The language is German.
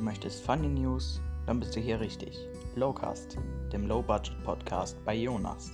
möchtest Funny News, dann bist du hier richtig. Lowcast, dem Low Budget Podcast bei Jonas.